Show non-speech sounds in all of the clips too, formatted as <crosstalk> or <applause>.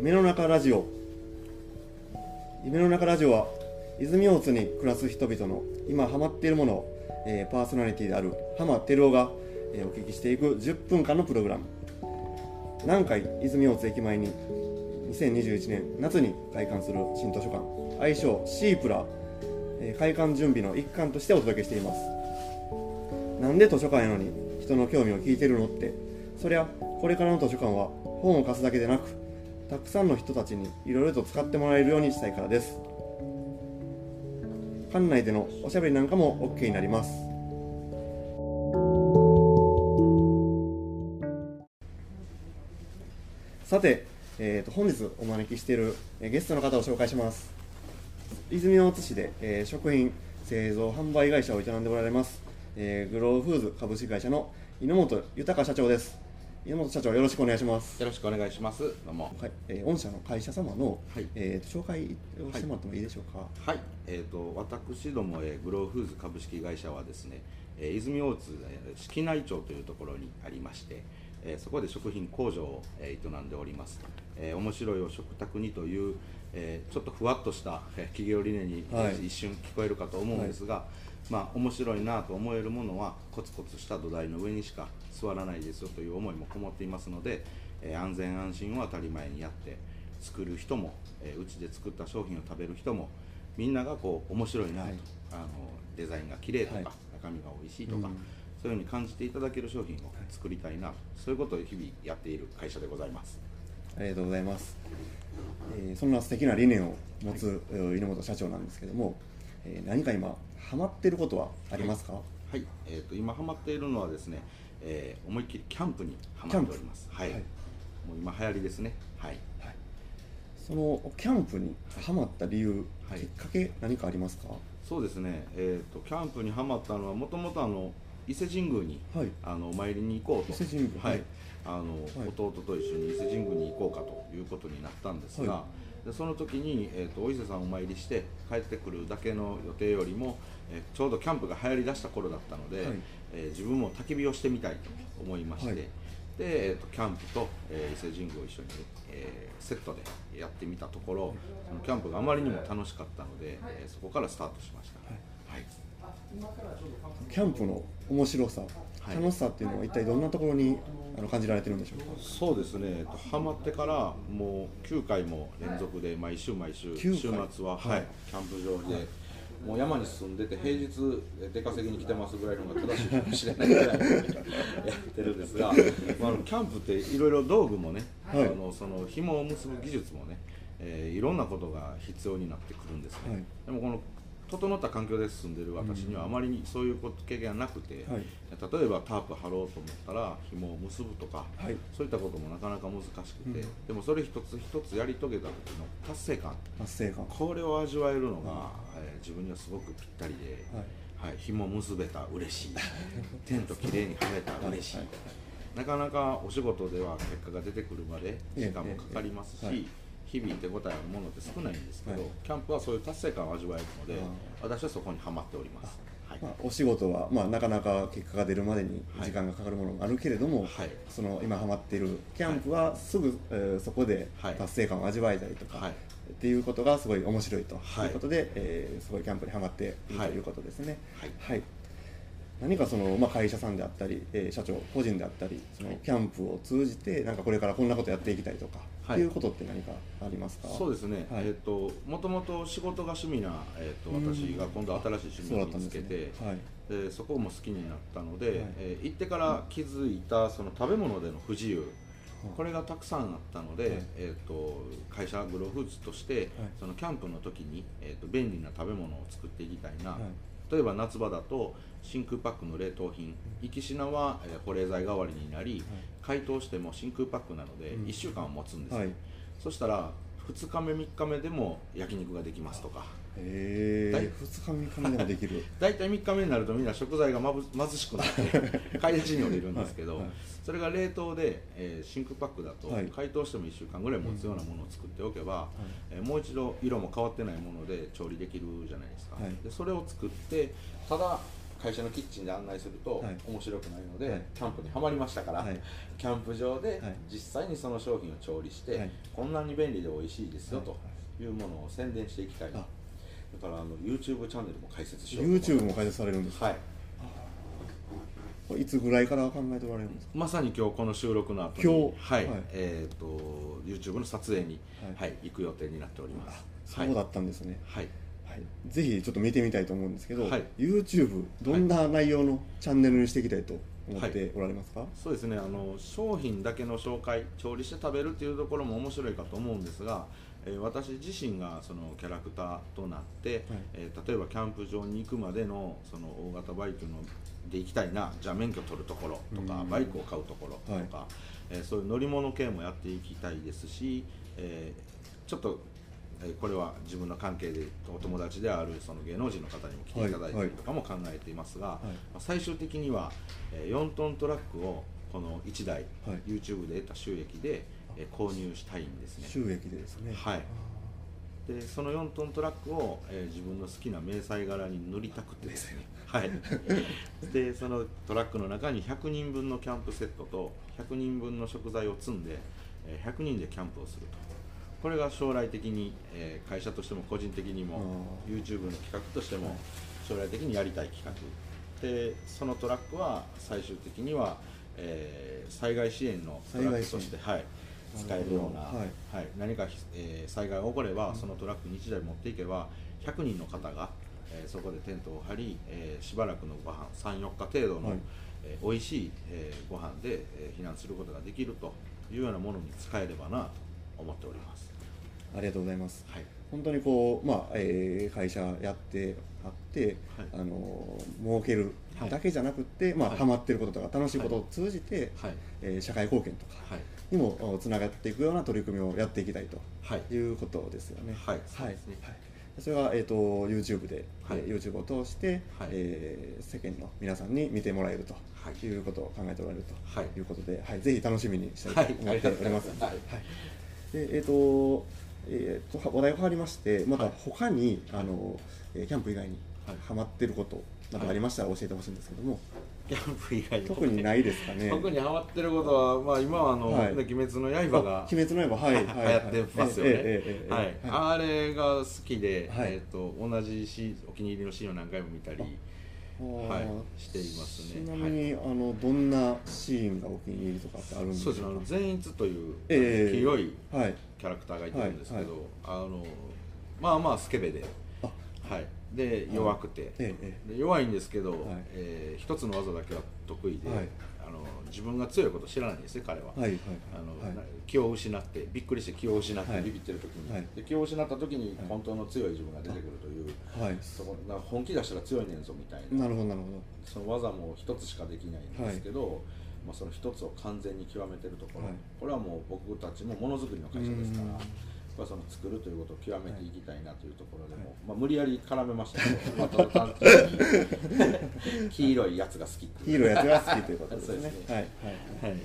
夢の中ラジオ。夢の中ラジオは泉大津に暮らす人々の今ハマっているものを、えーパーソナリティである浜照夫が、えーお聞きしていく10分間のプログラム。南海泉大津駅前に2021年夏に開館する新図書館。愛称シープラ、えー開館準備の一環としてお届けしています。なんで図書館やのに人の興味を聞いてるのって？そりゃこれからの図書館は本を貸すだけでなくたくさんの人たちにいろいろと使ってもらえるようにしたいからです。館内でのおしゃべりなんかも OK になります。さて、えー、と本日お招きしているゲストの方を紹介します。泉大津市で、えー食品製造販売会社を営んでおられます、えーグローフーズ株式会社の猪本豊社長です。猪本社長よろしくお願いしますよろしくお願いします。どうも。はい、えー御社の会社様の、はいえーと紹介をしてもらってもいいでしょうか？はい、えっ、と私ども、えーグローフーズ株式会社はですね、えー泉大津、えー敷内町というところにありまして、えーそこで食品工場を、えー営んでおります。えー面白いを食卓にという、えーちょっとふわっとした、えー企業理念に、はい一瞬聞こえるかと思うんですが、まあ面白いなと思えるものはコツコツした土台の上にしか座らないですよという思いもこもっていますので、えー安全安心を当たり前にやって作る人も、えーうちで作った商品を食べる人もみんながこう面白いなと、はい。あのデザインが綺麗とか、はい。中身が美味しいとか、うん。そういうふうに感じていただける商品を作りたいな、そういうことを日々やっている会社でございます。ありがとうございます。えーそんな素敵な理念を持つ、えー猪本社長なんですけども、えー何か今ハマってることはありますか？はい、えー、と今ハマっているのはですね、えー思いっきりキャンプにハマっております。はい、はいもう今流行りですね。はい。はい。そのキャンプにハマった理由、はいきっかけ何かありますか？そうですね。えっ、とキャンプにハマったのはもともとあの伊勢神宮に、はい。あのお参りに行こうと。伊勢神宮。はい。はい。あの、はい。弟と一緒に伊勢神宮に行こうかということになったんですが、はでその時にえっ、とお伊勢さんお参りして帰ってくるだけの予定よりも、えーちょうどキャンプが流行りだした頃だったので、はい。えー自分も焚き火をしてみたいと思いまして。はい。で、えー、とキャンプと、えー伊勢神宮を一緒に、えーセットでやってみたところそのキャンプがあまりにも楽しかったので、えーそこからスタートしました、はいキャンプの面白さ、はい。楽しさっていうのは一体どんなところにあの感じられてるんでしょうか？そうですね、えっとハマってからもう9回も連続で毎週毎週9週回末は、ははい。いキャンプ場で、もう山に住んでて平日出稼ぎに来てますぐらいのが正しいかもしれないぐらい <laughs> やってるんですが、まあ、キャンプっていろいろ道具もね、はい。あのその紐を結ぶ技術もね、えーいろんなことが必要になってくるんですね、はい。でもこの整った環境で住んでる私にはあまりにそういうこと経験がなくて、はい。例えばタープ張ろうと思ったら紐を結ぶとか、はい。そういったこともなかなか難しくて、うん。でもそれ一つ一つやり遂げた時の達成感。達成感。これを味わえるのが、えー自分にはすごくぴったりで、はい。はい。紐結べた嬉しい。<laughs> テントきれいに張れた嬉しい、はい。なかなかお仕事では結果が出てくるまで時間もかかりますし、日々手応えあるものって少ないんですけど、はい。キャンプはそういう達成感を味わえるのであ私はそこにはまっております。はい。まあ、お仕事は、まあ、なかなか結果が出るまでにはい。時間がかかるものもあるけれども、はい。その今ハマっているキャンプはすぐ、えーそこではい。達成感を味わえたりとか、はい。っていうことがすごい面白いとはいいうことで、えーすごいキャンプにはまっているとはいいうことですね。はい何かその、まあ、会社さんであったり、えー社長個人であったりそのキャンプを通じてなんかこれからこんなことやっていきたいとか、はい。っていうことって何かありますか？そうですね、はい。えっ、ともともと仕事が趣味な、えっとうん。私が今度新しい趣味を見つけてそね。はい。でそこも好きになったので、はい。えー行ってから気づいたその食べ物での不自由、これがたくさんあったので、はい。えー、と会社グローフーズとして、そのキャンプの時に、えー、と便利な食べ物を作っていきたいな、はい例えば夏場だと真空パックの冷凍品。生き品は、えー保冷剤代わりになり、解凍しても真空パックなのでうん。1週間は持つんですよ、はい。そしたら2日目3日目でも焼肉ができますとかへえはい2日3日目でもできる。<laughs> 大体3日目になるとみんな食材がまぶ貧しくなって買い出しに降りるんですけど、はいはいそれが冷凍で、えー真空パックだとはい。解凍しても1週間ぐらい持つようなものを作っておけば、えーもう一度色も変わってないもので調理できるじゃないですか、はい。でそれを作ってただ会社のキッチンで案内するとはい。面白くないので、はい。キャンプにはまりましたから、はい。キャンプ場ではい。実際にその商品を調理して、はい。こんなに便利で美味しいですよはい。とい。うものを宣伝していきたい、あだからあの YouTube チャンネルも開設しようと思 YouTube も開設されるんですか？はい。いつぐらいから考えておられるんですか？まさに今日この収録の後に今日？はい、はい。えっ、と YouTube の撮影に、ははいい行く予定になっております。そうだったんですね、はい、はい、ぜひちょっと見てみたいと思うんですけど、はい。YouTube どんな内容のチャンネルにしていきたいと思っておられますか、そうですね。あの商品だけの紹介調理して食べるっていうところも面白いかと思うんですが、えー私自身がそのキャラクターとなって、えー例えばキャンプ場に行くまでのその大型バイクので行きたいなじゃあ免許取るところとかうん。バイクを買うところとか、えーそういう乗り物系もやっていきたいですし、えーちょっとえーこれは自分の関係でお友達であるその芸能人の方にも来ていただいたりとかも考えていますが、はい。まあ最終的には、えー4トントラックをこの1台、はい。YouTube で得た収益で、えー購入したいんですね。収益でですね。はい。でその4トントラックを、えー自分の好きな迷彩柄に塗りたくてですね、<laughs> はい、でそのトラックの中に100人分のキャンプセットと100人分の食材を積んで、えー100人でキャンプをすると。これが将来的に、えー会社としても個人的にもあ YouTube の企画としても将来的にやりたい企画。でそのトラックは最終的には、えー災害支援のトラックとして、はい、使えるような、はい。はい、何か、えー災害が起これば、そのトラックに1台持っていけば100人の方が、えーそこでテントを張り、えーしばらくのご飯34日程度の、はい。えー美味しい、えーご飯で、えー避難することができるというようなものに使えればなと思っております。ありがとうございます。はい。本当にこう、まあえー会社やってあって、はい。あの儲けるはい。だけじゃなくって、まあはい。ハマってることとか楽しいことを通じて、はい。えー社会貢献とかはいにもおつながっていくような取り組みをやっていきたいとはい。いうことですよね。はい。はい。それが、えー、と YouTube で、はい。えー YouTube を通して、はい。えー世間の皆さんに見てもらえるとはい。いうことを考えておられるとはい。いうことで、はい。ぜひ楽しみにしたいと思っております。はい。でえっ、と,、えー、と話題変わりましてまたはい。他に、あのえーキャンプ以外にはい。ハマってることなどありましたら教えてほしいんですけども、キャンプ以外に特にないですかね。特にハマってることは、まあ、今はあの、はい。ね鬼滅の刃があ鬼滅の刃はいはい流行ってますよね、ええはい。はあれが好きで、はい。えー、と同じシお気に入りのシーンを何回も見たりはい。していますね。ちなみに、あのどんなシーンがお気に入りとかってあるんですか？そうですね。あの善逸という、ええ黄色いはい。キャラクターがいてるんですけど、はい。あのまあまあスケベで、あ。はい、で弱くて、弱いんですけど、はい。えー一つの技だけは得意で、はい。あの自分が強いこと知らないんですね彼は。えはいはい。あの気を失ってびっくりして気を失ってはい。ビビってる時に、はい。で気を失った時にはい。本当の強い自分が出てくるという、はい。そこな本気出したら強いねんぞみたいな。なるほどなるほその技も一つしかできないんですけど、まあ、その一つを完全に極めてるところ、はい。これはもう僕たちもものづくりの会社ですからぱりその作るということを極めていきたいなというところでも、まあ、無理やり絡めましたけど、<laughs> まあ、単純に。黄色いやつが好きっていう黄色いやつが好きということですね。はい。はい。はい。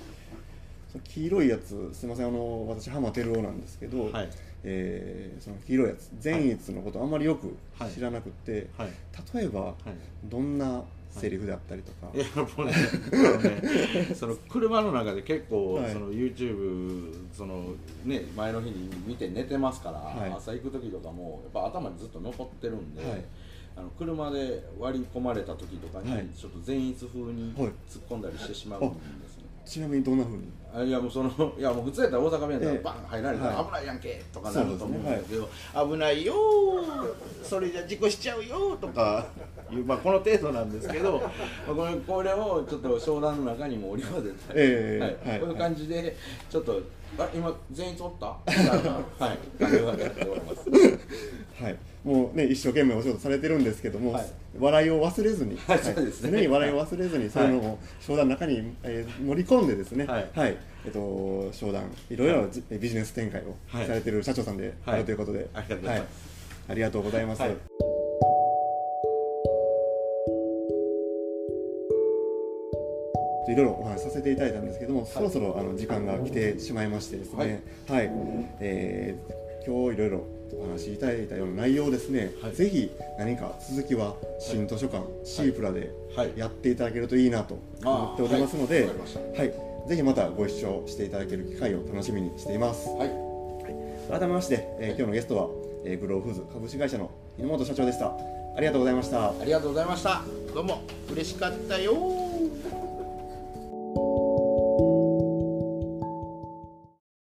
黄色いやつすみません。あの私浜照夫なんですけど、はい。えーその黄色いやつ善逸のことあんまりよくはい。知らなくて、はい。例えばはい。どんなセリフであったりとか、いやもうねねその車の中で結構、はい。その YouTube その、ね、前の日に見て寝てますから、はい。朝行く時とかもやっぱ頭にずっと残ってるんで、はい。あの車で割り込まれた時とかに、はい。ちょっと善逸風にはい。突っ込んだりしてしまうんですね。ちなみにどんなふうに？あいやもうその <laughs> いやもう普通やったら大阪弁だええ。らバン入られたらはい。危ないやんけとかなると思うんでですけど、危ないよーそれじゃ事故しちゃうよーとか <laughs> いう、まあ、この程度なんですけど、<laughs> まあ、これこれをちょっと商談の中にも織り交ぜて、ええ。はい。はい。こういう感じでちょっとあ今全員取った？みたいな。はい感じはやっております。はい、もうね一生懸命お仕事されてるんですけども、はい。笑いを忘れずに、<laughs> はいそうですね。常に笑いを忘れずに、そういうのを商談の中に、えー盛り込んでですね、はい。えっと商談いろいろじビジネス展開をはい。されてる社長さんであるということで、ありがとうございます。ありがとうございます。はい。いろいろお話しさせていただいたんですけども、そろそろあの時間が来てしまいましてですね、はい、えー今日いろいろお話しいただいたような内容をですね、はい。ぜひ何か続きは新図書館、シープラではい。やっていただけるといいなと思っておりますので、はい。はい、ぜひまたご一緒していただける機会を楽しみにしています。はい。改めまして、えー今日のゲストは、えーグローフーズ株式会社の稲本社長でした。ありがとうございました。ありがとうございました。どうも嬉しかったよ